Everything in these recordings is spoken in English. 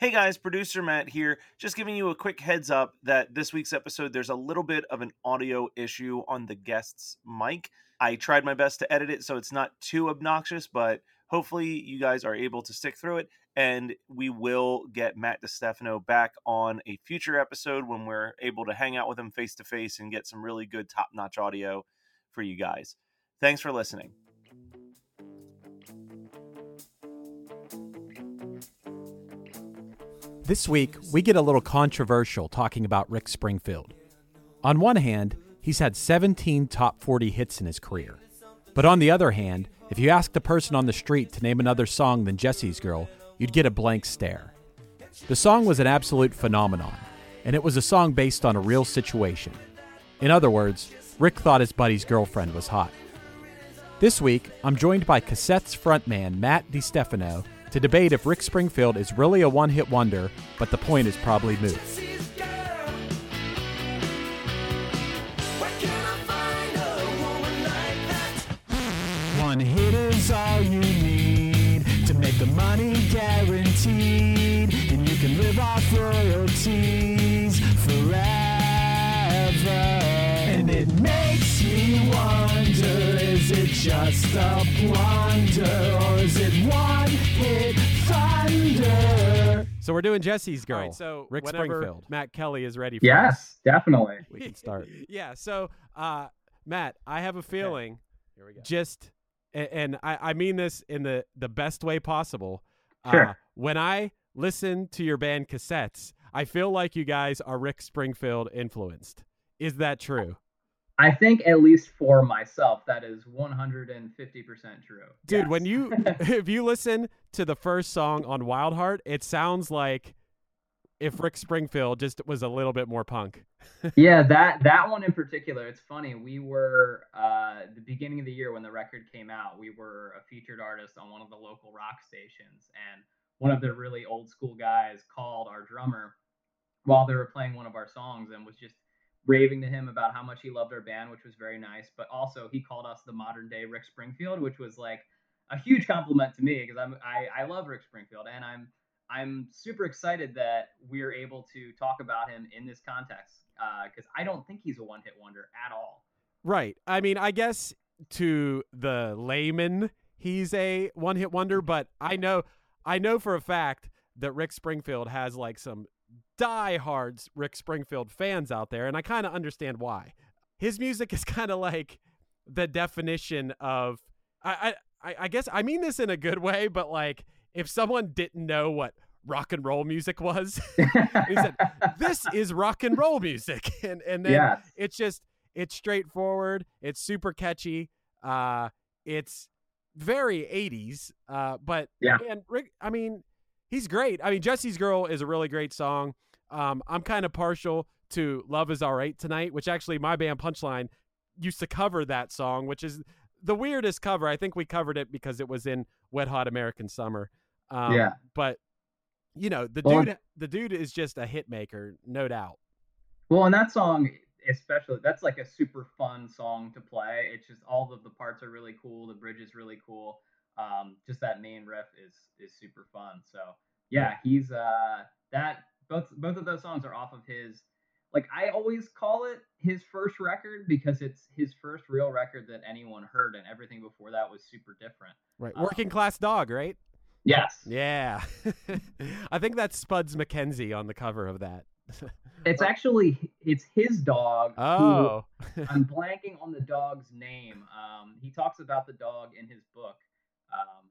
Hey guys, producer Matt here. Just giving you a quick heads up that this week's episode, there's a little bit of an audio issue on the guest's mic. I tried my best to edit it so it's not too obnoxious, but hopefully you guys are able to stick through it. And we will get Matt DeStefano back on a future episode when we're able to hang out with him face to face and get some really good top notch audio for you guys. Thanks for listening. This week, we get a little controversial talking about Rick Springfield. On one hand, he's had 17 top 40 hits in his career. But on the other hand, if you ask the person on the street to name another song than Jesse's Girl, you'd get a blank stare. The song was an absolute phenomenon, and it was a song based on a real situation. In other words, Rick thought his buddy's girlfriend was hot. This week, I'm joined by Cassette's frontman Matt DiStefano to debate if Rick Springfield is really a one hit wonder, but the point is probably moot. One hit is all you need to make the money guaranteed, and you can live off royalties just a blunder, or is it one hit thunder? So we're doing Jesse's Girl. All right, so Rick Springfield. Matt Kelly is ready for us, Yes, definitely. We can start. yeah. So, uh, Matt, I have a feeling, Here we go. just, a- and I, I mean this in the the best way possible. Uh, Sure. when I listen to your band cassettes, I feel like you guys are Rick Springfield influenced. Is that true, I think at least for myself, that is 150% true. dude? Yes. When you if you listen to the first song on Wild Heart, it sounds like if Rick Springfield just was a little bit more punk. yeah, that that one in particular, it's funny. We were uh, the beginning of the year when the record came out. We were a featured artist on one of the local rock stations, and one of the really old school guys called our drummer while they were playing one of our songs and was just raving to him about how much he loved our band, which was very nice. But also, he called us the modern day Rick Springfield, which was like a huge compliment to me because I'm I, I love Rick Springfield and I'm I'm super excited that we're able to talk about him in this context uh, because I don't think he's a one hit wonder at all. Right. I mean, I guess to the layman, he's a one-hit wonder, but I know I know for a fact that Rick Springfield has like some die-hard Rick Springfield fans out there, and I kind of understand why. His music is kind of like the definition of I, I I guess I mean this in a good way, but like if someone didn't know what rock and roll music was, he said, "This is rock and roll music," and and then yes. it's just it's straightforward it's super catchy uh it's very 80s uh but Yeah. and rick i mean he's great i mean jesse's girl is a really great song um i'm kind of partial to love is all right tonight which actually my band punchline used to cover that song which is the weirdest cover i think we covered it because it was in wet hot american summer um Yeah. but you know the Well- dude the dude is just a hit maker no doubt Well, and that song, especially that's like a super fun song to play. It's just all of the parts are really cool. The bridge is really cool. Um, just that main riff is is super fun. So yeah, he's uh that both both of those songs are off of his like I always call it his first record because it's his first real record that anyone heard, and everything before that was super different. Right. Um, Working class dog, right? Yes, Yeah. I think that's Spuds McKenzie on the cover of that. it's actually it's his dog. who- Oh. I'm blanking on the dog's name. Um, he talks about the dog in his book. Um,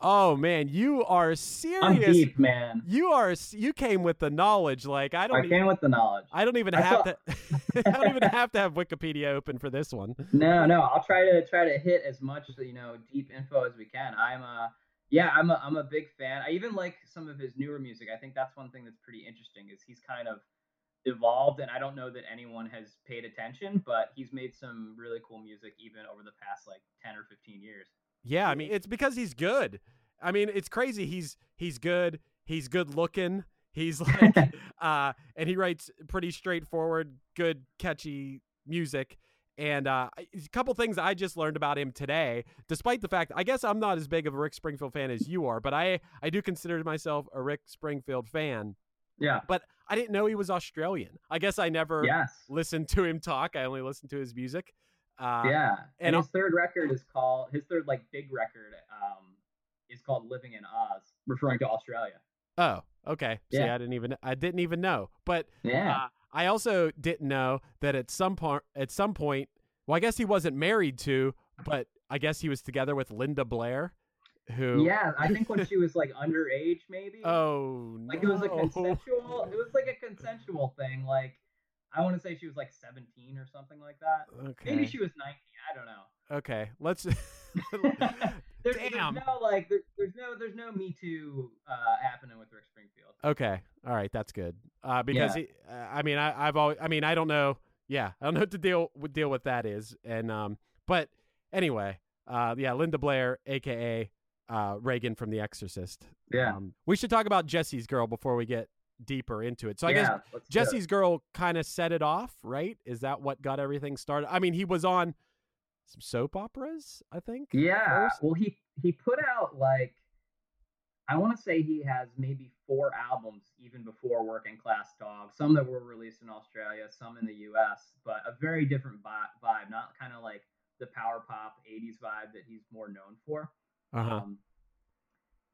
oh man, you are I'm serious. deep, man. You are you came with the knowledge like I don't I e- came with the knowledge. I don't even I have thought- to I don't even have to have Wikipedia open for this one. No, no, I'll try to try to hit as much you know deep info as we can. I'm a yeah, I'm a I'm a big fan. I even like some of his newer music. I think that's one thing that's pretty interesting is he's kind of evolved and I don't know that anyone has paid attention, but he's made some really cool music even over the past like 10 or 15 years. Yeah, I mean it's because he's good. I mean it's crazy. He's he's good. He's good looking. He's like uh and he writes pretty straightforward, good, catchy music. And uh, a couple things I just learned about him today, despite the fact I guess I'm not as big of a Rick Springfield fan as you are, but I I do consider myself a Rick Springfield fan. Yeah. But I didn't know he was Australian. I guess I never Yes. listened to him talk. I only listened to his music. Uh, yeah. and And, I'll- his third record is called his third like big record um is called Living in Oz, referring to Australia. Oh, okay. See, Yeah. I didn't even I didn't even know. But Yeah. uh, I also didn't know that at some point at some point, well, I guess he wasn't married to, but I guess he was together with Linda Blair, who yeah, I think when she was like underage maybe. Oh Like it was a consensual it was like a consensual thing. Like I want to say she was like 17 or something like that. Okay. Maybe she was 19. I don't know. Okay. Let's There's, Damn. there's no like there, there's no there's no Me Too uh, happening with Rick Springfield. Okay. All right. That's good. Uh, because Yeah. he, uh, I mean, I, I've always, I mean, I don't know. Yeah, I don't know what to deal with deal with that is, and um, but anyway, uh, yeah, Linda Blair, aka uh, Reagan from The Exorcist. Yeah. Um, we should talk about Jesse's girl before we get deeper into it. So I yeah, guess let's do it. Jesse's girl kind of set it off, right? Is that what got everything started? I mean, he was on some soap operas, I think. Yeah. Well, he he put out like I want to say he has maybe four albums even before Working Class Dog. Some that were released in Australia, some in the U.S., but a very different vibe. Not kind of like the power pop '80s vibe that he's more known for. Uh-huh. Um,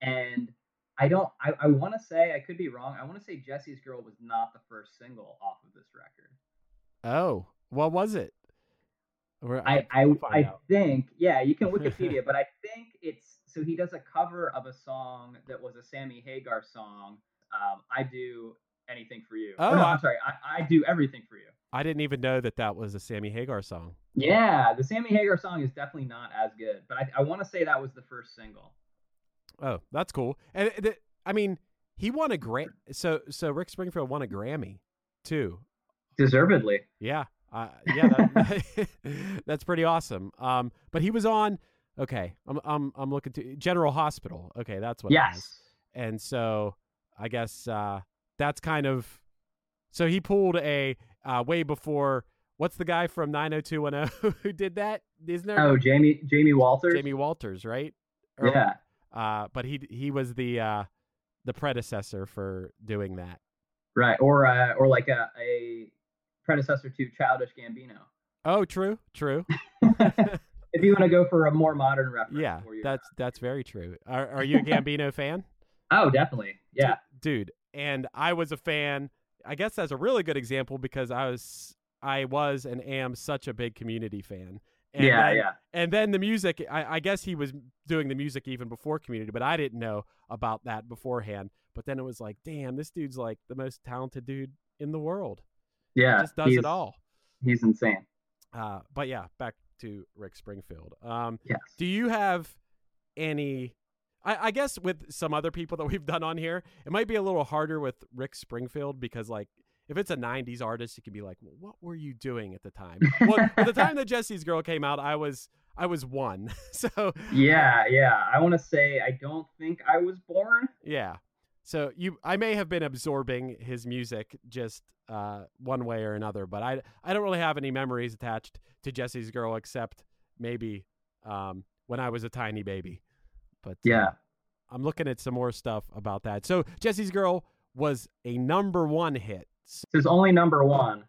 and I don't. I, I want to say I could be wrong. I want to say Jesse's Girl was not the first single off of this record. Oh, what was it? We're- I I, we'll I think yeah, you can Wikipedia, but I think it's so he does a cover of a song that was a Sammy Hagar song. Um, I do anything for you. Or Oh, no, I- I'm sorry. I, I do everything for you. I didn't even know that that was a Sammy Hagar song. Yeah, the Sammy Hagar song is definitely not as good, but I, I want to say that was the first single. Oh, that's cool. And it- it- I mean, he won a Gra So so Rick Springfield won a Grammy too. Deservedly. Yeah. Uh, yeah, that, that's pretty awesome. Um, but he was on. Okay, I'm I'm I'm looking to General Hospital. Okay, that's what. Yes. And so I guess uh, that's kind of. So he pulled a uh, way before. What's the guy from 90210 who did that? Isn't there? Oh, Jamie Jamie Walters. Jamie Walters, right? Or- Yeah. Uh, but he he was the uh, the predecessor for doing that. Right. Or uh, or like a, a predecessor to Childish Gambino. Oh, true, true. If you want to go for a more modern reference. yeah, that's that's very true. Are are you a Gambino fan? Oh, definitely. Yeah. dude. And I was a fan. I guess that's a really good example because I was I was and am such a big Community fan. And yeah, then, yeah. And then the music. I, I guess he was doing the music even before Community, but I didn't know about that beforehand. But then it was like, damn, this dude's like the most talented dude in the world. Yeah. Just does it all. He's insane. Uh, but yeah, back to Rick Springfield. Um, Yes. do you have any? I, I guess with some other people that we've done on here, it might be a little harder with Rick Springfield because, like, if it's a '90s artist, it can be like, well, "What were you doing at the time?" well, at the time that Jesse's Girl came out, I was I was one, so Yeah, yeah. I want to say I don't think I was born. yeah. So you, I may have been absorbing his music just uh, one way or another, but I, I don't really have any memories attached to Jesse's Girl except maybe um, when I was a tiny baby. But uh, Yeah. I'm looking at some more stuff about that. So Jesse's Girl was a number one hit. S- It's only number one.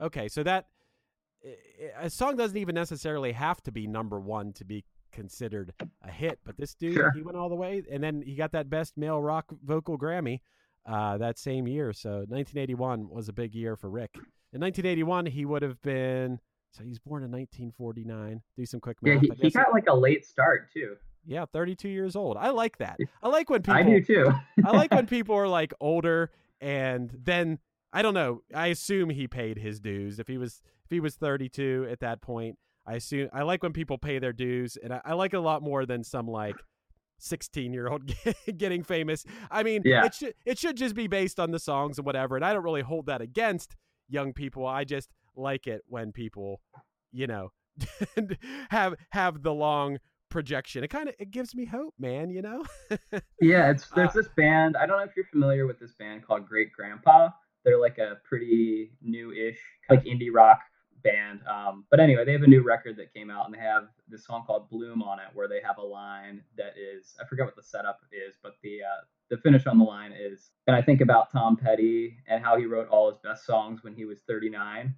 Okay, so that a song doesn't even necessarily have to be number one to be considered a hit, but this dude Sure. he went all the way, and then he got that best male rock vocal Grammy uh, that same year. So 1981 was a big year for Rick. In 1981, he would have been. So he's born in 1949. Do some quick math. Yeah, he, he got like a late start too. yeah, 32 years old. I like that. I like when people I do too. I like when people are like older and then I don't know. I assume he paid his dues. If he was if he was 32 at that point, I assume I like when people pay their dues, and I, I like it a lot more than some like 16 year old getting famous. I mean, Yeah. it should it should just be based on the songs and whatever. And I don't really hold that against young people. I just like it when people, you know, have have the long projection. It kind of it gives me hope, man. You know. Yeah, it's there's Uh, this band. I don't know if you're familiar with this band called Great Grandpa. They're like a pretty new-ish, like indie rock band. Um, but anyway, they have a new record that came out, and they have this song called "Bloom" on it, where they have a line that is I forget what the setup is, but the uh, the finish on the line is, and I think about Tom Petty and how he wrote all his best songs when he was 39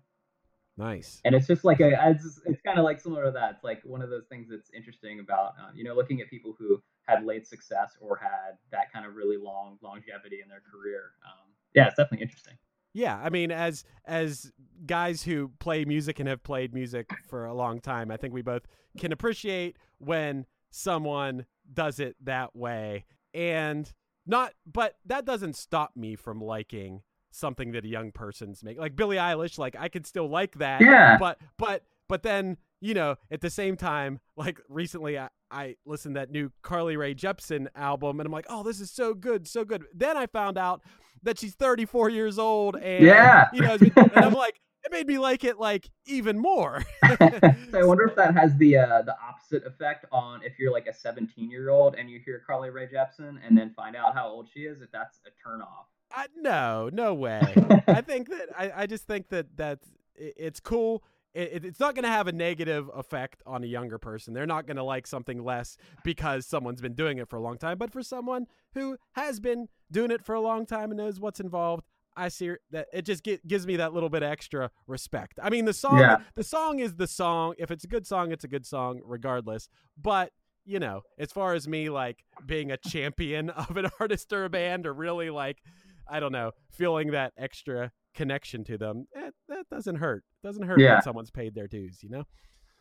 nice. and it's just like a it's, it's kind of like similar to that it's like one of those things that's interesting about uh, you know looking at people who had late success or had that kind of really long longevity in their career um, yeah it's definitely interesting Yeah, I mean, as as guys who play music and have played music for a long time, I think we both can appreciate when someone does it that way, and not. But that doesn't stop me from liking something that a young person's make, like Billie Eilish. Like I could still like that. Yeah. But but but then you know, at the same time, like recently, I, I listened to that new Carly Rae Jepsen album, and I'm like, oh, this is so good, so good. Then I found out that she's 34 years old, and Yeah. you know, and I'm like, it made me like it like even more. so i wonder if that has the uh, the opposite effect on if you're like a 17 year old and you hear carly Rae jepsen and then find out how old she is if that's a turn off I, no, no way. I think that I, I just think that that it's cool. It, it- it's not going to have a negative effect on a younger person. They're not going to like something less because someone's been doing it for a long time. But for someone who has been doing it for a long time and knows what's involved, I see that it just get, gives me that little bit extra respect. I mean, the song, Yeah. the song is the song. If it's a good song, it's a good song, regardless. But you know, as far as me like being a champion of an artist or a band, or really like, I don't know, feeling that extra connection to them, eh, that doesn't hurt. doesn't hurt Yeah. when someone's paid their dues, you know.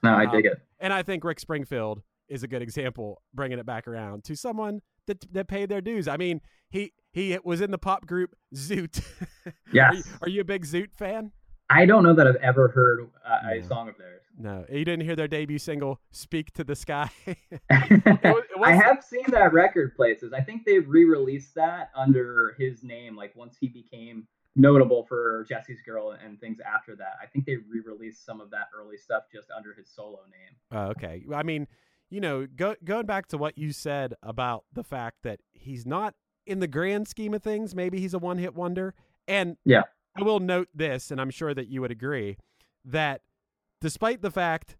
no i Um, dig it And I think Rick Springfield is a good example, bringing it back around to someone that that paid their dues. I mean, he he was in the pop group Zoot. are, you, are you a big Zoot fan? i don't know that i've ever heard uh, a song of theirs No, you didn't hear their debut single "Speak to the Sky." was- I have seen that record places. I think they re-released that under his name. Like once he became notable for Jesse's Girl and things after that, I think they re-released some of that early stuff just under his solo name. Oh, okay. I mean, you know, go, going back to what you said about the fact that he's not in the grand scheme of things, maybe he's a one hit wonder. And Yeah. I will note this, and I'm sure that you would agree, that despite the fact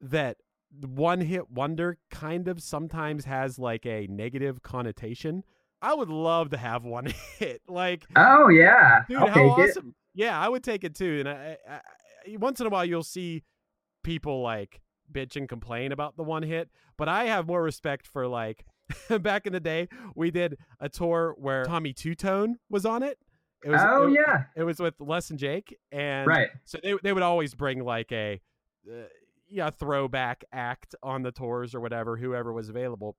that one hit wonder kind of sometimes has like a negative connotation, I would love to have one hit. Like, Oh yeah, Dude, I'll how take it. awesome! Yeah, I would take it too. And I, I, I, once in a while, you'll see people like bitch and complain about the one hit, but I have more respect for like back in the day. We did a tour where Tommy Tutone was on it. It was, Oh it, yeah, it was with Less Than Jake, and right. so they they would always bring like a uh, yeah throwback act on the tours or whatever, whoever was available,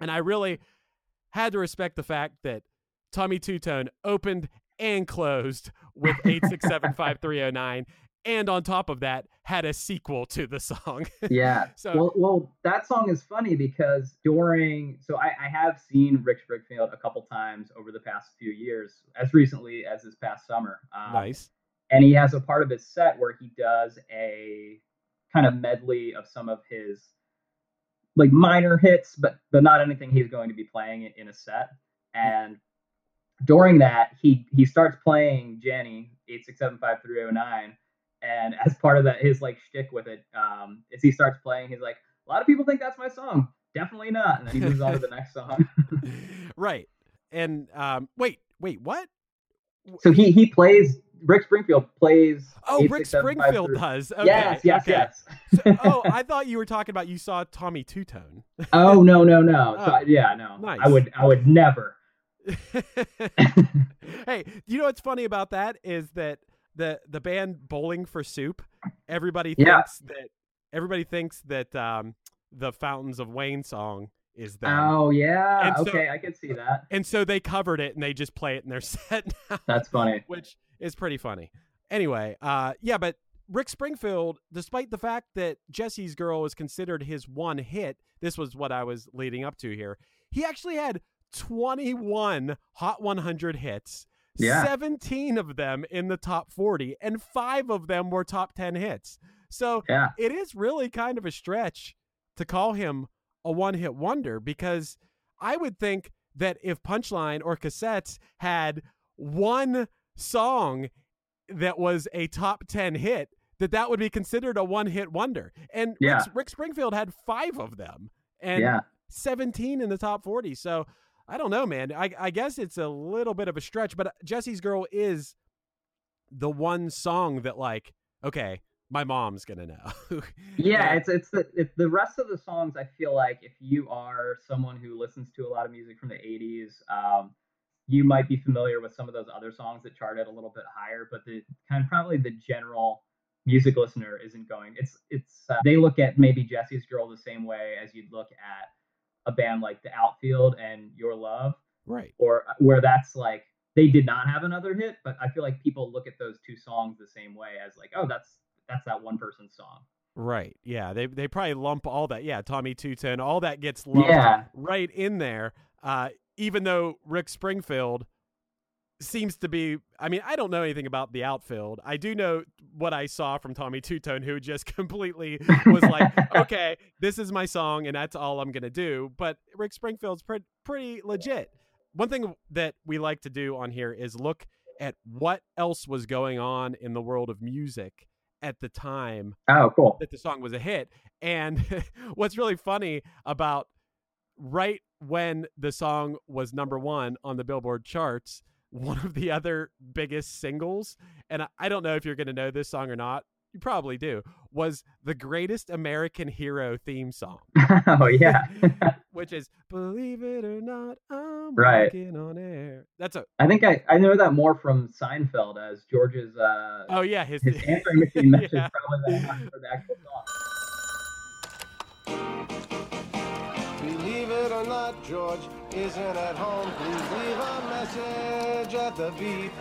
and I really had to respect the fact that Tommy Tutone opened and closed with eight six seven five three zero nine, and on top of that had a sequel to the song. Yeah. so Well, well, that song is funny because during so I, I have seen Rick Springfield a couple times over the past few years, as recently as this past summer. Um, nice. and he has a part of his set where he does a kind of medley of some of his like minor hits, but but not anything he's going to be playing in a set. And during that, he he starts playing Jenny eight six seven five three zero nine, and as part of that, his like shtick with it, um, is he starts playing. He's like, a lot of people think that's my song. Definitely not. And then he moves on to the next song. right. And um, wait, wait, what? so he he plays Rick Springfield plays. Oh, Rick six, seven, five, Springfield does. Okay, yes, yes, okay. yes. So- oh, I thought you were talking about you saw Tommy Tutone. oh no no no. So, Oh, yeah no. nice. I would I would never. hey, you know what's funny about that is that the the band Bowling for Soup, everybody Yeah. thinks that everybody thinks that um, the Fountains of Wayne song is them. Oh yeah. And so- okay, I can see that. And so they covered it and they just play it in their set now, That's funny. which is pretty funny. Anyway, uh, yeah, but Rick Springfield, despite the fact that Jesse's Girl was considered his one hit, this was what I was leading up to here. He actually had 21 Hot 100 hits, Yeah. 17 of them in the top 40, and five of them were top 10 hits. So Yeah. it is really kind of a stretch to call him a one hit wonder because I would think that if Punchline or Cassettes had one song that was a top 10 hit, that that would be considered a one hit wonder. And Yeah. Rick, Rick Springfield had five of them and yeah. 17 in the top 40. So I don't know, man. I, I guess it's a little bit of a stretch, but uh, Jesse's Girl is the one song that, like, okay, my mom's to know. Yeah, it's it's the it's the rest of the songs. I feel like if you are someone who listens to a lot of music from the '80s, um, you might be familiar with some of those other songs that charted a little bit higher. But the kind of probably the general music listener isn't going. It's it's uh, they look at maybe Jesse's Girl the same way as you'd look at a band like The Outfield and Your Love, right. or uh, where that's like they did not have another hit. But I feel like people look at those two songs the same way as like, oh, that's that's that one person's song. Right. Yeah. They they probably lump all that. Yeah. Tommy Tutone, all that gets lumped Yeah. right in there. Uh, even though Rick Springfield seems to be, I mean, I don't know anything about the outfield. I do know what I saw from Tommy Tutone, who just completely was like, okay, this is my song and that's all I'm going to do. But Rick Springfield's pre- pretty legit. One thing that we like to do on here is look at what else was going on in the world of music at the time Oh, cool. that the song was a hit. And what's really funny about right when the song was number one on the Billboard charts, one of the other biggest singles, and I, I don't know if you're going to know this song or not. You probably do. Was the greatest American hero theme song, oh yeah. which is "Believe It or Not, I'm Right. Walking on Air." That's a I think I, I know that more from Seinfeld as George's uh oh yeah his his answering machine message Yeah. probably than for the actual song. Believe it or not, George isn't at home. Please leave a message at the beep.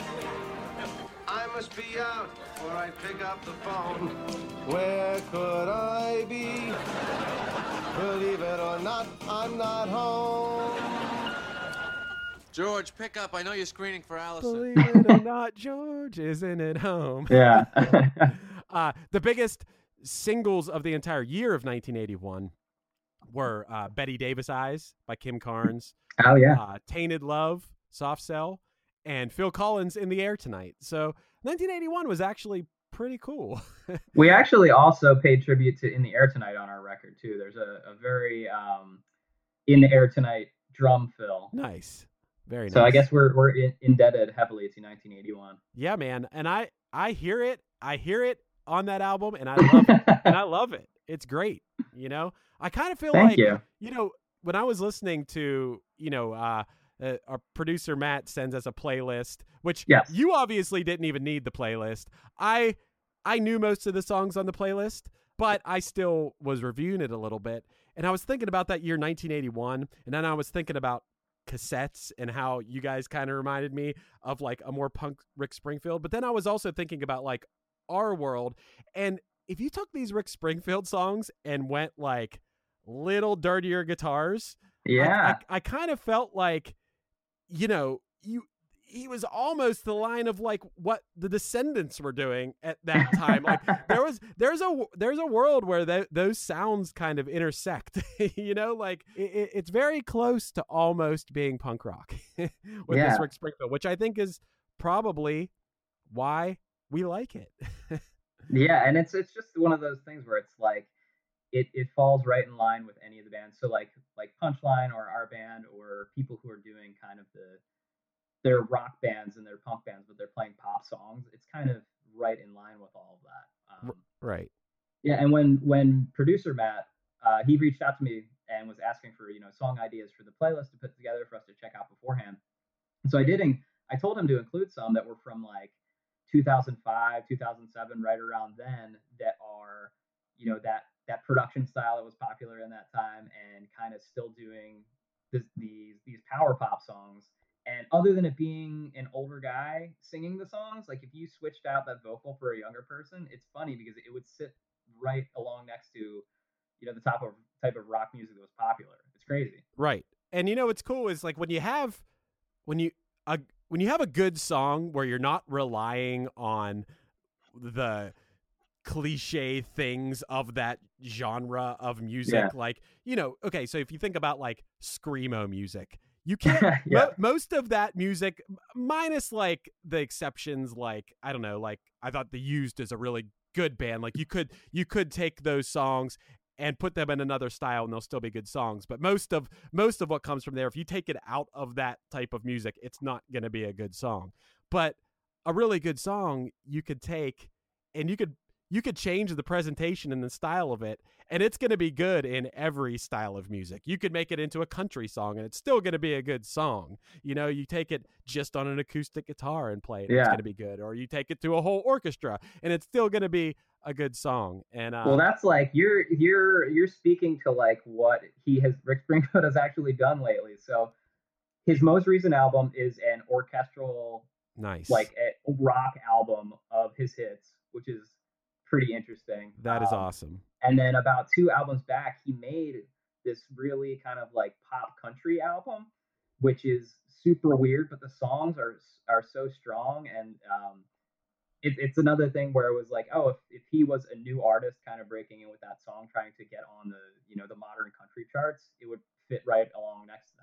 I must be out or I'd pick up the phone. Where could I be? Believe it or not, I'm not home. George, pick up. I know you're screening for Allison. Believe it or not, George isn't at home. Yeah. uh, the biggest singles of the entire year of 1981 were uh, Bette Davis Eyes by Kim Carnes, oh yeah. uh, Tainted Love, Soft Cell, and Phil Collins in the air tonight. So 1981 was actually pretty cool. We actually also paid tribute to In the Air Tonight on our record too. There's a, a very um In the Air Tonight drum fill. nice. Very nice. So I guess we're we're in, indebted heavily to 1981. yeah, man. And I I hear it. I hear it on that album and I love it. and I love it. It's great. You know, I kind of feel Thank like you. you know when I was listening to you know uh, uh, our producer Matt sends us a playlist, which Yes. you obviously didn't even need the playlist. I I knew most of the songs on the playlist, but I still was reviewing it a little bit, and I was thinking about that year 1981, and then I was thinking about cassettes and how you guys kind of reminded me of like a more punk Rick Springfield. But then I was also thinking about like our world, and if you took these Rick Springfield songs and went like little dirtier guitars, I- Yeah. I, I, kind of felt like, you know, you he was almost the line of like what the Descendents were doing at that time. like there was there's a there's a world where th- those sounds kind of intersect. you know, like it, it's very close to almost being punk rock with Yeah. this Rick Springfield, which I think is probably why we like it. Yeah, and it's it's just one of those things where it's like it, it falls right in line with any of the bands. So like like Punchline or our band or people who are doing kind of the their rock bands and their punk bands, but they're playing pop songs. It's kind of right in line with all of that. Um, right. yeah, and when when producer Matt uh, he reached out to me and was asking for you know song ideas for the playlist to put together for us to check out beforehand. And so I did. in- I told him to include some that were from like 2005, 2007, right around then, that are you know that that production style that was popular in that time, and kind of still doing this, these these power pop songs. And other than it being an older guy singing the songs, like if you switched out that vocal for a younger person, it's funny because it would sit right along next to you know the top of type of rock music that was popular. It's crazy. Right. And you know what's cool is like when you have when you a when you have a good song where you're not relying on the cliche things of that genre of music Yeah. like you know okay so if you think about like screamo music you can't mo- most of that music minus like the exceptions like i don't know like i thought the used is a really good band like you could you could take those songs and put them in another style and they'll still be good songs but most of most of what comes from there if you take it out of that type of music it's not going to be a good song but a really good song you could take and you could you could change the presentation and the style of it and it's going to be good in every style of music. You could make it into a country song and it's still going to be a good song. You know you take it just on an acoustic guitar and play it and it's going to be good or you take it to a whole orchestra and it's still going to be a good song and uh, Well, that's like you're you're you're speaking to like what he has Rick Springfield has actually done lately. So his most recent album is an orchestral nice. like a rock album of his hits, which is pretty interesting. that is Um, awesome And then about two albums back, he made this really kind of like pop country album, which is super weird, but the songs are are so strong and um, it, it's another thing where it was like, oh, if, if he was a new artist kind of breaking in with that song, trying to get on the you know the modern country charts, it would fit right along next to that.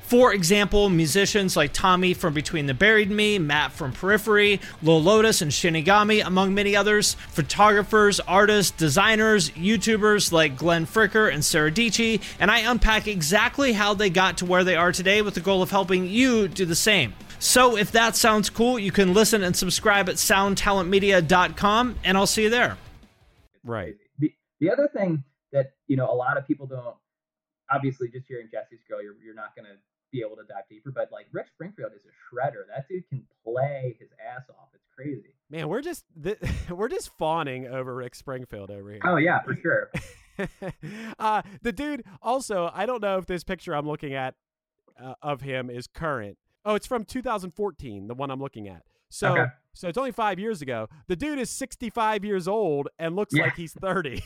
For example, musicians like Tommy from Between the Buried and Me, Matt from Periphery, Lil Lotus and Shinigami, among many others, photographers, artists, designers, YouTubers like Glenn Fricker and Sarah Dici, and I unpack exactly how they got to where they are today with the goal of helping you do the same. So if that sounds cool, you can listen and subscribe at soundtalentmedia.com, and I'll see you there. right The the other thing that you know a lot of people don't obviously just hearing Jesse's girl, you're you're not gonna be able to dive deeper, but like Rick Springfield is a shredder. That dude can play his ass off. It's crazy. man we're just th- we're just fawning over rick springfield over here Oh yeah, for sure. uh, the dude also, I don't know if this picture I'm looking at uh, of him is current. Oh, it's from 2014, the one I'm looking at. So, Okay. so it's only five years ago. The dude is 65 years old and looks Yeah. like he's 30.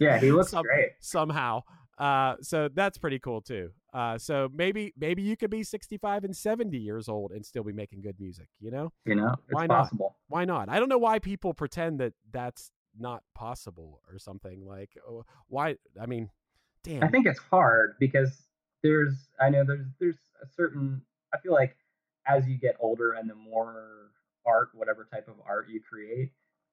Yeah, he looks Some- great. somehow. Uh, so that's pretty cool too. Uh, so maybe maybe you could be 65 and 70 years old and still be making good music. You know, You know, it's Why not? why not? I don't know why people pretend that that's not possible or something. Like, oh, why? I mean, damn. I think it's hard because there's I know there's there's a certain I feel like as you get older and the more art, whatever type of art you create,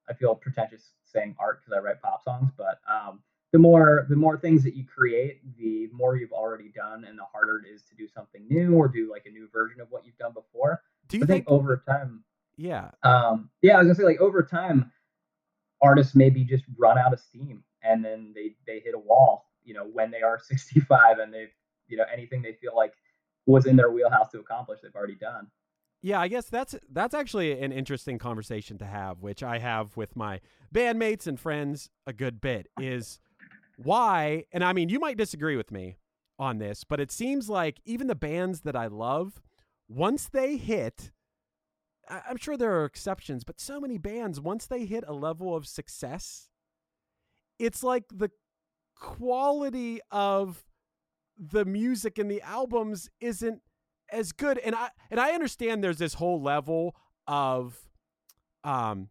I feel pretentious saying art because I write pop songs, but um, the more the more things that you create, the more you've already done and the harder it is to do something new or do like a new version of what you've done before. Do you I think think? over time, Yeah. um, yeah, I was gonna say like over time, artists maybe just run out of steam and then they they hit a wall. You know, when they are 65 and they've you know anything they feel like was in their wheelhouse to accomplish, they've already done. Yeah, I guess that's that's actually an interesting conversation to have, which I have with my bandmates and friends a good bit. Is why, and I mean, you might disagree with me on this, but it seems like even the bands that I love, once they hit, I'm sure there are exceptions, but so many bands, once they hit a level of success, it's like the quality of the music and the albums isn't as good. And i and i understand there's this whole level of um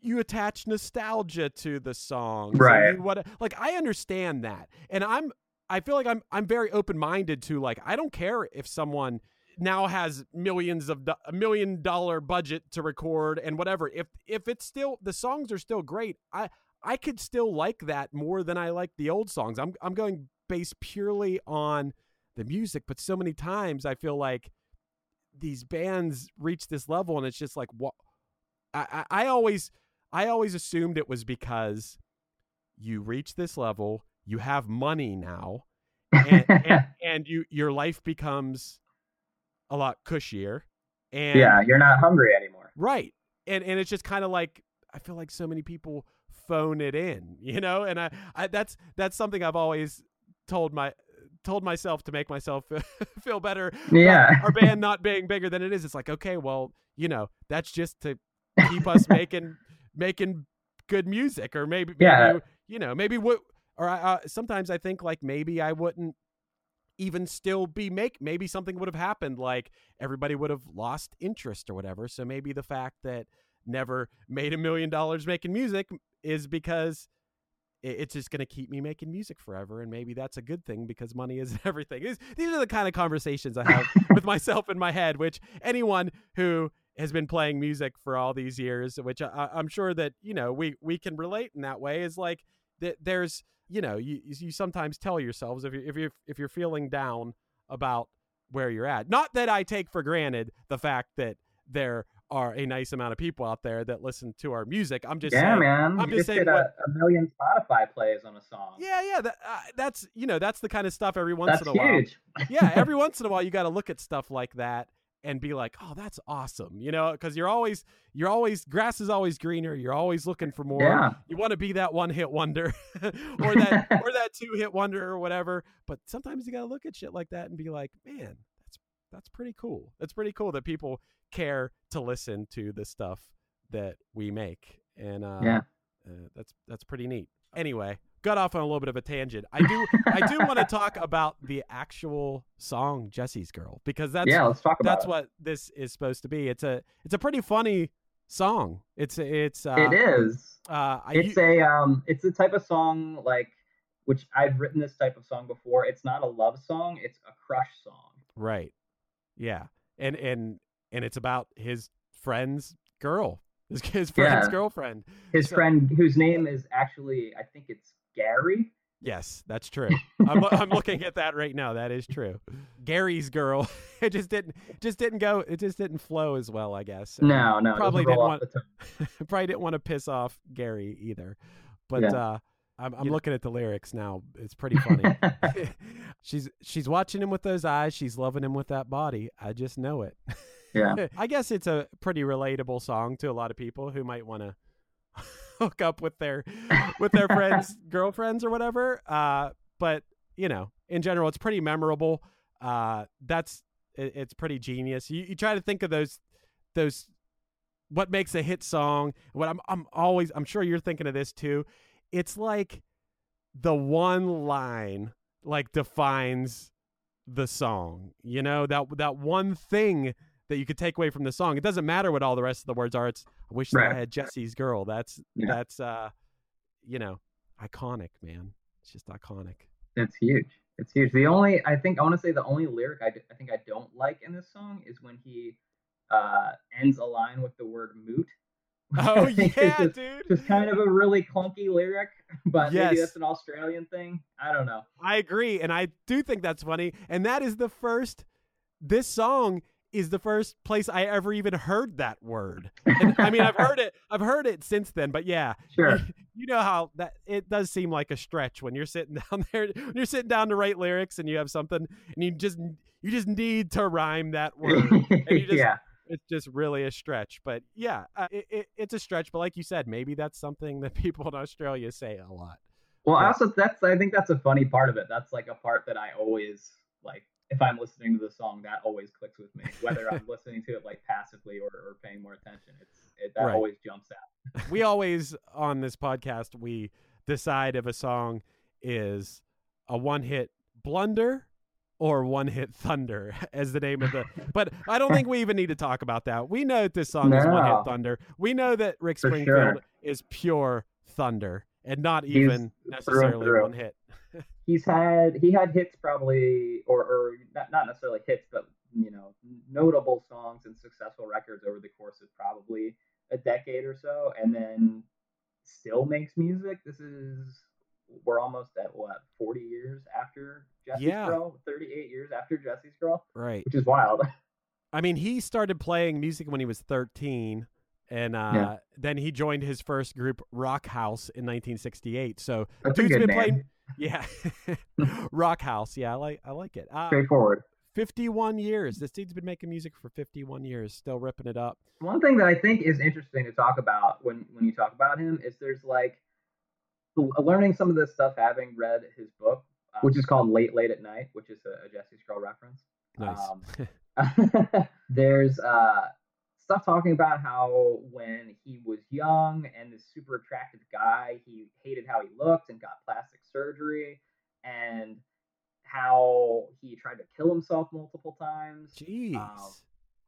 you attach nostalgia to the songs. And Right. what like i understand that. And i'm i feel like i'm i'm very open-minded to like i don't care if someone now has millions of do- a million dollar budget to record and whatever. If if it's still the songs are still great i i could still like that more than i like the old songs. I'm i'm going based purely on the music but so many times i feel like these bands reach this level and it's just like what I, I I always i always assumed it was because you reach this level you have money now and, and, and you your life becomes a lot cushier and yeah, you're not hungry anymore. Right. And and it's just kind of like I feel like so many people phone it in, you know? And I, I that's that's something I've always told my told myself to make myself feel better Yeah. our band not being bigger than it is. It's like, okay, well, you know, that's just to keep us making making good music or maybe maybe Yeah. you know, maybe what or I, uh, sometimes I think like maybe I wouldn't even still be make maybe something would have happened like everybody would have lost interest or whatever so maybe the fact that never made a million dollars making music is because it's just going to keep me making music forever and maybe that's a good thing because money isn't everything These- these are the kind of conversations i have with myself in my head which anyone who has been playing music for all these years which I, i'm sure that you know we we can relate in that way is like that there's you know you you sometimes tell yourselves if you if you if you're feeling down about where you're at. Not that i take for granted the fact that there are a nice amount of people out there that listen to our music. I'm just yeah, saying man. i'm you just just saying what, a, a million Spotify plays on a song. yeah yeah that, uh, that's you know that's the kind of stuff every once That's in a while. yeah, every once in a while you got to look at stuff like that and be like, "Oh, that's awesome," you know, because you're always you're always grass is always greener. You're always looking for more. Yeah. You want to be that one hit wonder, or that or that two hit wonder or whatever. But sometimes you got to look at shit like that and be like, "Man, that's that's pretty cool. That's pretty cool that people care to listen to the stuff that we make." And uh, Yeah. uh, that's that's pretty neat. Anyway, got off on a little bit of a tangent. I do I do want to talk about the actual song Jesse's Girl because that's yeah, let's talk about that's it. what this is supposed to be. It's a it's a pretty funny song. It's it's uh, it is. Uh, I, It's a um, it's the type of song like which I've written this type of song before. It's not a love song. It's a crush song. right, yeah, and and and it's about his friend's girl, his, his friend's Yeah. girlfriend. His So- friend, whose name is actually, I think it's Gary. Yes, that's true. I'm, I'm looking at that right now. That is true. Gary's girl. It just didn't just didn't go. It just didn't flow as well. I guess. No, no, Probably didn't want. probably didn't want to piss off Gary either. But Yeah. uh, I'm, I'm looking at the lyrics now. It's pretty funny. she's she's watching him with those eyes. She's loving him with that body. I just know it. Yeah. I guess it's a pretty relatable song to a lot of people who might want to hook up with their with their friends, girlfriends, or whatever. Uh, but you know, in general, it's pretty memorable. Uh, that's it, it's pretty genius. You, you try to think of those those what makes a hit song. What I'm I'm always I'm sure you're thinking of this too. It's like the one line like defines the song. You know that that one thing that you could take away from the song. It doesn't matter what all the rest of the words are. It's I wish that I had Jesse's girl. That's Yeah. that's uh you know iconic, man. It's just iconic. That's huge. It's huge. The only I think I want to say the only lyric I, d- I think I don't like in this song is when he uh, ends a line with the word moot, Oh yeah, just, dude. just kind of a really clunky lyric, but maybe that's an Australian thing. I don't know. I agree, and I do think that's funny. And that is the first. This song is the first place I ever even heard that word. And, I mean, I've heard it. I've heard it since then, but yeah, Sure. you know how that it does seem like a stretch when you're sitting down there, when you're sitting down to write lyrics, and you have something, and you just you just need to rhyme that word. And you just, yeah. it's just really a stretch. But yeah, uh, it, it, it's a stretch. But like you said, maybe that's something that people in Australia say a lot. Well, I also that's I think that's a funny part of it. That's like a part that I always like. If I'm listening to the song, that always clicks with me. Whether I'm listening to it like passively or, or paying more attention, it's it, that Right. always jumps out. we always on this podcast we decide if a song is a one hit blunder or one hit thunder as the name of the but i don't think we even need to talk about that we know that this song is one hit thunder we know that rick For springfield sure. is pure thunder and not He's even through necessarily through. one hit He's had he had hits probably or or not, not necessarily hits, but you know notable songs and successful records over the course of probably a decade or so, and then still makes music. This is we're almost at what 40 years after Jesse's Yeah. Girl, 38 years after Jesse's Girl, right which is wild. i mean he started playing music when he was 13 and uh, Yeah. then he joined his first group rock house in 1968 so That's dude's been name. playing yeah. Rock house. Yeah i like i like it. Uh, Straightforward. 51 years. This dude's been making music for 51 years still ripping it up. One thing that I think is interesting to talk about when when you talk about him is there's like learning some of this stuff having read his book, uh, which is called Late Late at Night, which is a, a Jesse's Girl reference. nice. Um, there's uh, stuff talking about how when he was young and this super attractive guy, he hated how he looked and got plastic surgery, and how he tried to kill himself multiple times. jeez Um,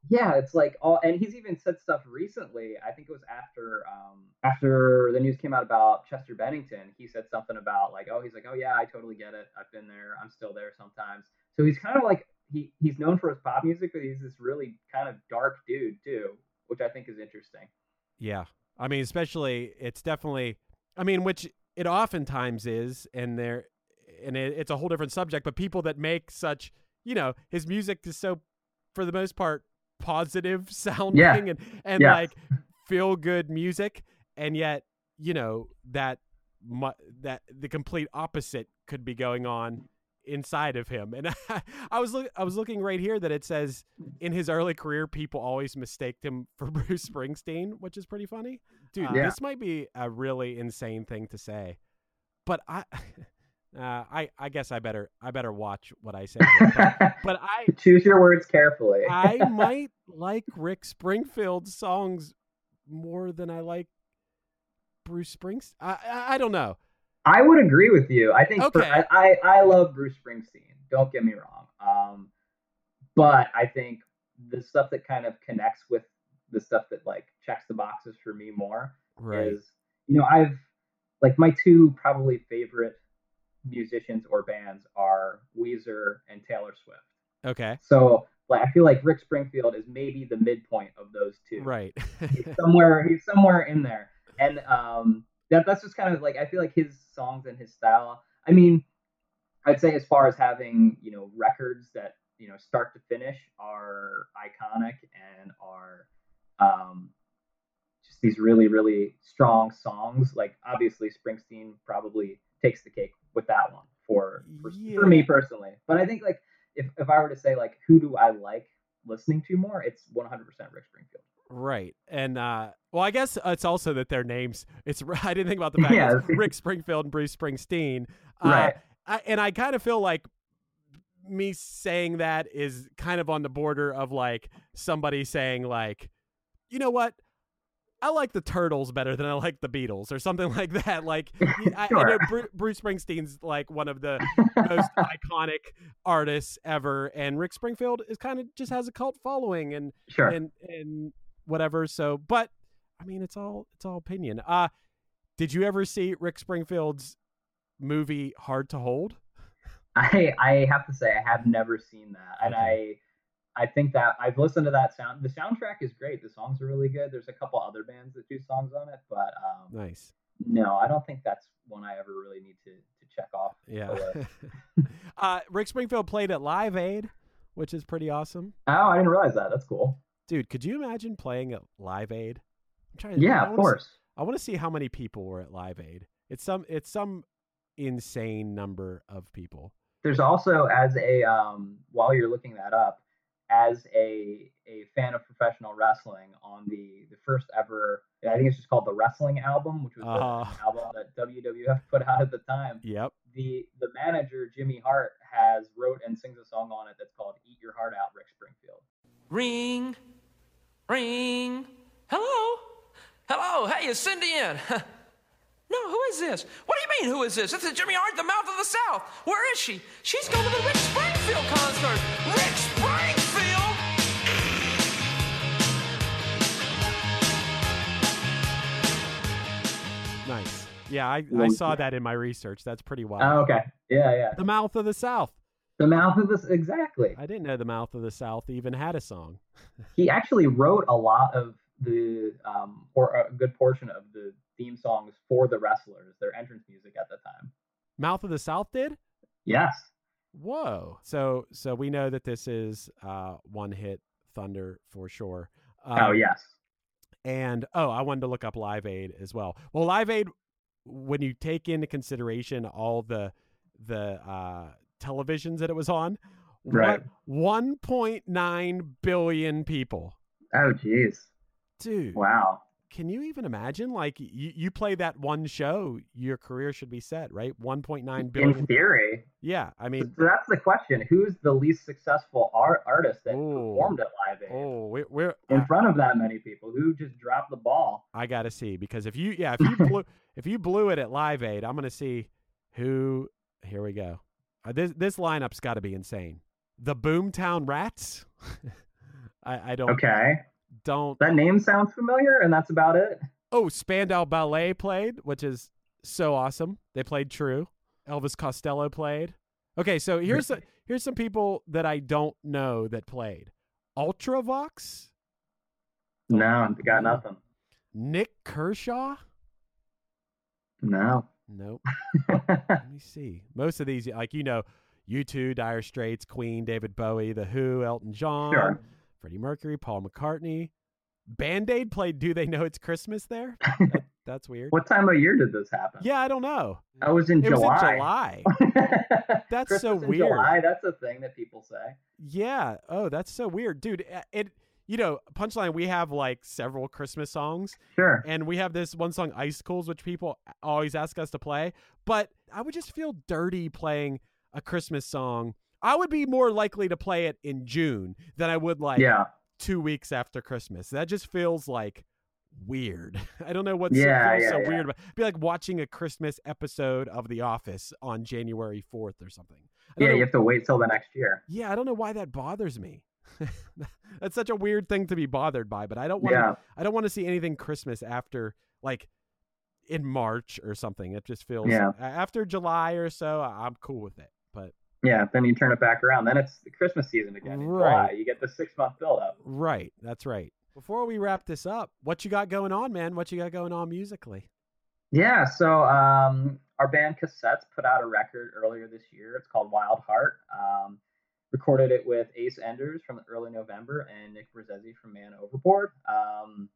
yeah, it's like all, and he's even said stuff recently. I think it was after um after the news came out about Chester Bennington. He said something about like, oh, he's like, oh yeah, I totally get it. I've been there. I'm still there sometimes. So he's kind of like he he's known for his pop music, but he's this really kind of dark dude too, which I think is interesting. yeah i mean especially it's definitely i mean which it oftentimes is and there and it, it's a whole different subject but people that make such you know his music is so for the most part positive sounding and and Yeah. like feel good music and yet you know that mu- that the complete opposite could be going on inside of him and I was look I was looking right here that it says in his early career people always mistaked him for Bruce Springsteen which is pretty funny dude Yeah. this might be a really insane thing to say but I uh, I I guess I better I better watch what I say here. but, but I Choose your words carefully. I might like Rick Springfield's songs more than I like Bruce Springsteen. I, I I don't know. I would agree with you. I think for, I, I I love Bruce Springsteen. Don't get me wrong. Um, but I think the stuff that kind of connects with the stuff that like checks the boxes for me more is you know I've like my two probably favorite musicians or bands are Weezer and Taylor Swift. Okay. So like I feel like Rick Springfield is maybe the midpoint of those two Right. he's somewhere he's somewhere in there and um that that's just kind of like i feel like his songs and his style i mean i'd say as far as having you know records that you know start to finish are iconic and are um just these really really strong songs. Like obviously springsteen probably takes the cake with that one for for, for me personally. But i think like if, if i were to say like who do i like listening to more? It's 100% rick springfield Right. And uh well I guess it's also that their names it's I didn't think about the fact Yeah. that Rick Springfield and Bruce Springsteen. Uh, Right. I, and I kind of feel like me saying that is kind of on the border of like somebody saying like you know what I like the Turtles better than I like the Beatles or something like that. Like I, I know Sure. Bru- Bruce Springsteen's like one of the most iconic artists ever, and Rick Springfield is kind of just has a cult following and Sure. and and whatever. So, but I mean, it's all it's all opinion. Uh did you ever see Rick Springfield's movie Hard to Hold? I I have to say I have never seen that, and Okay. I think that I've listened to that sound. The soundtrack is great. The songs are really good. There's a couple other bands that do songs on it, but um, Nice. no, I don't think that's one I ever really need to to check off. Yeah. uh, Rick Springfield played at Live Aid, which is pretty awesome. oh, I didn't realize that. That's cool. Dude, could you imagine playing at Live Aid? I'm trying. To, yeah, of course. I want to see how many people were at Live Aid. It's some. It's some insane number of people. There's also as a um, while you're looking that up, as a a fan of professional wrestling on the the first ever I think it's just called the Wrestling album, which was the Uh-huh. album that WWF put out at the time. Yep. The the manager Jimmy Hart has wrote and sings a song on it that's called "Eat Your Heart Out," Rick Springfield. Ring, ring. Hello, hello. Hey, is Cindy in? no, who is this? What do you mean, who is this? This is Jimmy Hart, the mouth of the South. Where is she? She's going to the Rick Springfield concert. Rick Yeah, I, I saw that in my research. That's pretty wild. Oh, okay. Yeah, yeah. The Mouth of the South. The mouth of the exactly. I didn't know the Mouth of the South even had a song. He actually wrote a lot of the um or a good portion of the theme songs for the wrestlers, their entrance music at the time. Mouth of the South did? Yes. Whoa. So so we know that this is uh one hit thunder for sure. oh Um, yes. And oh, I wanted to look up Live Aid as well. Well, Live Aid, when you take into consideration all the the uh, televisions that it was on, Right. one point nine billion people. Oh jeez. Dude, Wow. Can you even imagine? Like you, you play that one show, your career should be set, right? One point nine billion. In theory. yeah, I mean, So that's the question. Who's the least successful art- artist that Ooh. performed at Live Aid oh, we're, we're in front of that many people? Who just dropped the ball? I gotta see because if you yeah if you blew if you blew it at Live Aid, I'm gonna see who. Here we go. Uh, this this lineup's got to be insane. The Boomtown Rats. I I don't Okay. Don't. That name sounds familiar, and that's about it. Oh, Spandau Ballet played, which is so awesome. They played True. Elvis Costello played. Okay, so here's the, here's some people that I don't know that played. Ultravox, No, got nothing. Nik Kershaw. No. Nope. Let me see. Most of these, like you know, U2, Dire Straits, Queen, David Bowie, The Who, Elton John, Sure. Freddie Mercury, Paul McCartney. Band Aid played Do They Know It's Christmas there? That- that's weird. What time of year did this happen? Yeah, I don't know. I was in It July. was in July. That's so Christmas in weird. July, that's a thing that people say. Yeah. Oh, that's so weird, dude. It. You know, punchline. We have like several Christmas songs, Sure. and we have this one song, "Icicles," which people always ask us to play. But I would just feel dirty playing a Christmas song. I would be more likely to play it in June than I would like yeah. two weeks after Christmas. That just feels like weird. I don't know what's Yeah, yeah, so yeah. weird about. It'd be like watching a Christmas episode of The Office on January fourth or something. Yeah, know- you have to wait till the next year. yeah, I don't know why that bothers me. That's such a weird thing to be bothered by, but I don't want to Yeah. I don't want to see anything Christmas after like in March or something. It just feels Yeah. after July or so, I'm cool with it. Yeah, then you turn it back around. Then it's the Christmas season again. In July. Right. You get the six month build up. right, that's right. Before we wrap this up, what you got going on, man? What you got going on musically? Yeah, so um, our band Cassettes put out a record earlier this year. It's called Wild Heart. Um, recorded it with Ace Enders from early November and Nik Bruzzese from Man Overboard. Um,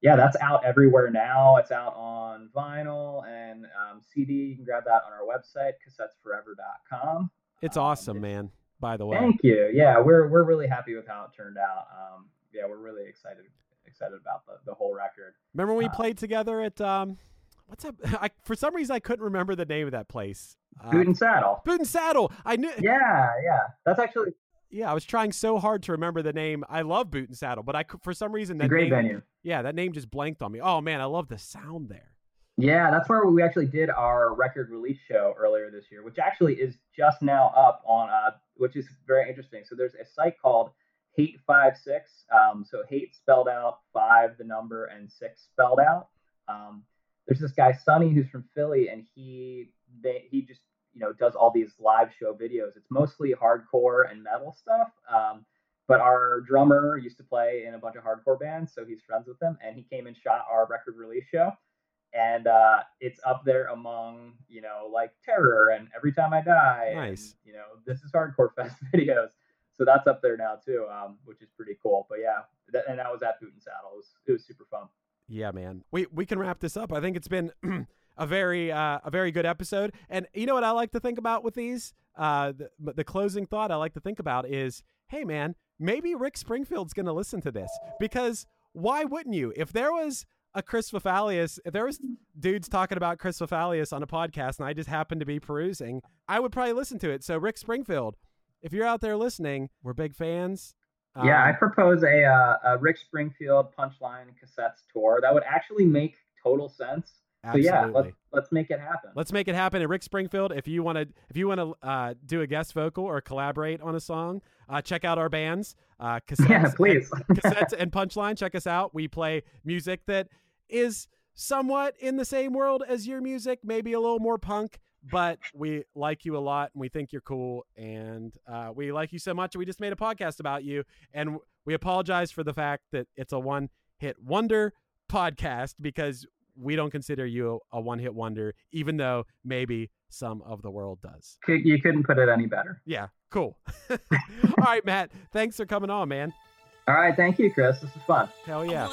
yeah, that's out everywhere now. It's out on vinyl and um, CD. You can grab that on our website, cassettesforever.com. It's Um, awesome, it's- man. By the way, Thank you. Yeah, we're we're really happy with how it turned out. Um, yeah, we're really excited excited about the, the whole record. remember when we uh, played together at um, what's that? I, for some reason, I couldn't remember the name of that place. Uh, Boot and Saddle. Boot and Saddle. I knew. Yeah, yeah. That's actually Yeah, I was trying so hard to remember the name. I love Boot and Saddle, but I for some reason that great name, venue. Yeah, that name just blanked on me. Oh man, I love the sound there. Yeah, that's where we actually did our record release show earlier this year, which actually is just now up on, uh, which is very interesting. So there's a site called Hate Five Six. Um, so hate spelled out, five the number, and six spelled out. Um, there's this guy Sonny who's from Philly, and he they, he just you know does all these live show videos. It's mostly hardcore and metal stuff, um, but our drummer used to play in a bunch of hardcore bands, so he's friends with them, and he came and shot our record release show. And uh, it's up there among, you know, like Terror and Every Time I Die. Nice. And, you know, This is Hardcore Fest videos. So that's up there now too, um, which is pretty cool. But yeah, that, and that was at Boot and Saddle. It was, it was super fun. Yeah, man. We we can wrap this up. I think it's been a very uh, a very good episode. And you know what I like to think about with these? Uh, the, the closing thought I like to think about is, hey, man, maybe Rick Springfield's going to listen to this because why wouldn't you? If there was a Chris Fafalios, if there was dudes talking about Chris Fafalios on a podcast and I just happened to be perusing, I would probably listen to it. So Rick Springfield, if you're out there listening, we're big fans. yeah, I Um, propose a, uh, a Rick Springfield Punchline Cassettes tour. That would actually make total sense. So yeah, let's let's make it happen. Let's make it happen. And Rick Springfield, if you want to, if you want to uh, do a guest vocal or collaborate on a song, uh, check out our bands, uh, cassettes, Yeah, please. and, cassettes and Punchline. Check us out. We play music that is somewhat in the same world as your music, maybe a little more punk, but we like you a lot and we think you're cool and uh, we like you so much. We just made a podcast about you, and we apologize for the fact that it's a one-hit wonder podcast because we don't consider you a one-hit wonder, even though maybe some of the world does. You couldn't put it any better. Yeah, cool. All right, Matt. Thanks for coming on, man. All right, thank you, Chris. This is fun. Hell yeah.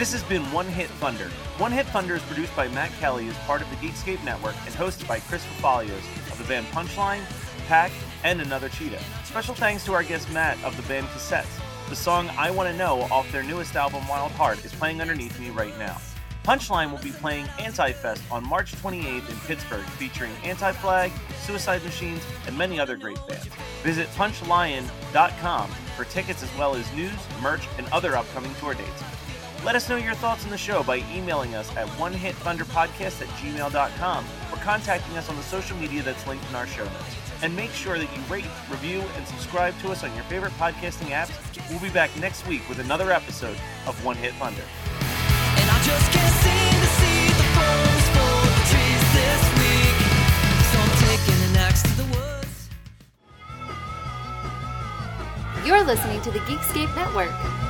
This has been One Hit Thunder. One Hit Thunder is produced by Matt Kelly as part of the Geekscape Network and hosted by Chris Fafalios of the band Punchline, Pack, and Another Cheetah. Special thanks to our guest Matt of the band Cassettes. The song I Want to Know off their newest album Wild Heart is playing underneath me right now. Punchline will be playing Anti-Fest on March 28th in Pittsburgh, featuring Anti-Flag, Suicide Machines, and many other great bands. Visit punchlion.com for tickets as well as news, merch, and other upcoming tour dates. Let us know your thoughts on the show by emailing us at onehitthunderpodcast at gmail.com or contacting us on the social media that's linked in our show notes. And make sure that you rate, review, and subscribe to us on your favorite podcasting apps. We'll be back next week with another episode of One Hit Thunder. And I just can't seem to see the phones full of trees this week. So I'm taking an axe to the woods. You're listening to the Geekscape Network.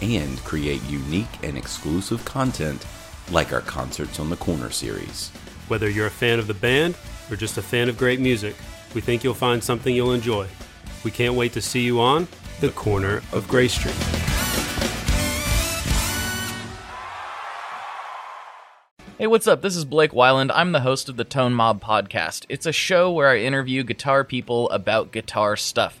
and create unique and exclusive content like our Concerts on the Corner series. Whether you're a fan of the band or just a fan of great music, we think you'll find something you'll enjoy. We can't wait to see you on the Corner of Gray Street. Hey, what's up? This is Blake Wyland. I'm the host of the Tone Mob podcast. It's a show where I interview guitar people about guitar stuff.